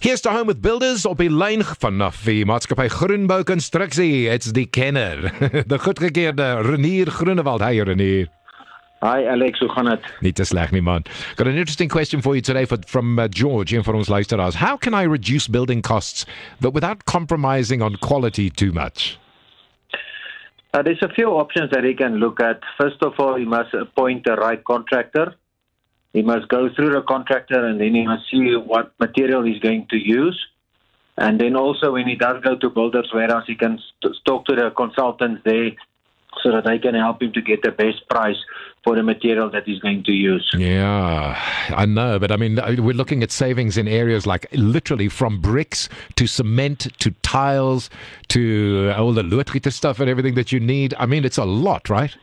Here's to home with builders op die lyn vanaf die maatskappy Groenbou Konstruksie. It's die kenner. die goedgekeurde Renier Groenewald. Hi Renier. Hi Alex, hoe gaan dit? Nie te sleg nie man. Got an interesting question for you today for, from uh, George in ons luisteraars. How can I reduce building costs but without compromising on quality too much? Uh, there's a few options that you can look at. First of all, you must appoint the right contractor. He must go through the contractor and then he must see what material he's going to use. And then also, when he does go to builders' warehouse, he can st- talk to the consultants there so that they can help him to get the best price for the material that he's going to use. Yeah, I know, but I mean, uh, we're looking at savings in areas like literally from bricks to cement to tiles to all the loodgieter stuff and everything that you need. I mean, it's a lot, right?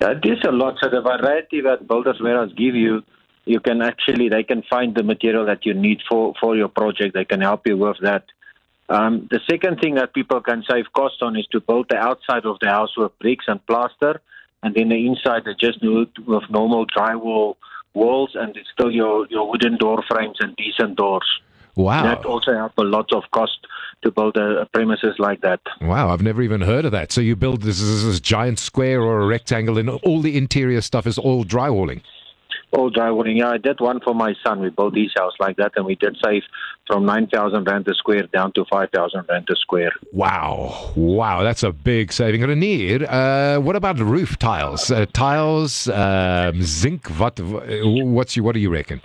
It is a lot. So the variety that builders warehouse give you, you can actually they can find the material that you need for for your project. They can help you with that. Um, the second thing that people can save cost on is to build the outside of the house with bricks and plaster, and then the inside they just do it with normal drywall walls, and it's still your your wooden door frames and decent doors. Wow. That also help a lot of cost to build a, premises like that. Wow, I've never even heard of that. So you build this, this, this giant square or a rectangle, and all the interior stuff is all drywalling. All drywalling. Yeah, I did one for my son. We built his house like that, and we did save from nine thousand rand a square down to five thousand rand a square. Wow, wow, that's a big saving. Renier, uh, what about roof tiles? Uh, tiles, um, zinc. What? What's you? What do you reckon?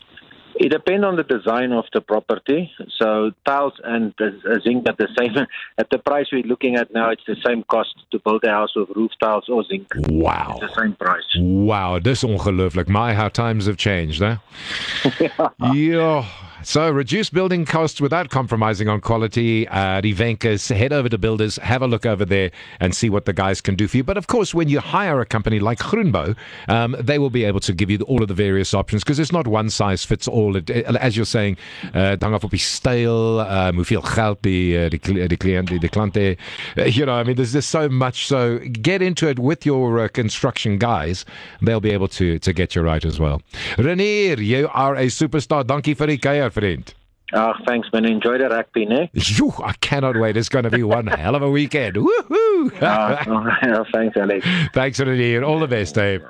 It depends on the design of the property. So tiles and uh, zinc at the same at the price we're looking at now. It's the same cost to build a house with roof tiles or zinc. Wow, It's the same price. wow, dis ongelooflik. My, how times have changed, huh? yeah. So reduce building costs without compromising on quality. Uh, die head over to Builders, have a look over there and see what the guys can do for you. But of course, when you hire a company like Groenbou, um, they will be able to give you all of the various options because it's not one size fits all. It, as you're saying, uh, hang op die styl, um, hoeveel geld die, uh, die, cli- die client, die, klante, uh, you know, I mean, there's just so much. So get into it with your uh, construction guys. They'll be able to, to get you right as well. Renier, you are a superstar. Dankie vir die vriend. Ah, thanks man. Enjoy the rugby? Phew, I cannot wait. It's going to be one hell of a weekend. Woohoo! Ah, thanks, Alex. Thanks, Renier. All the best, Dave.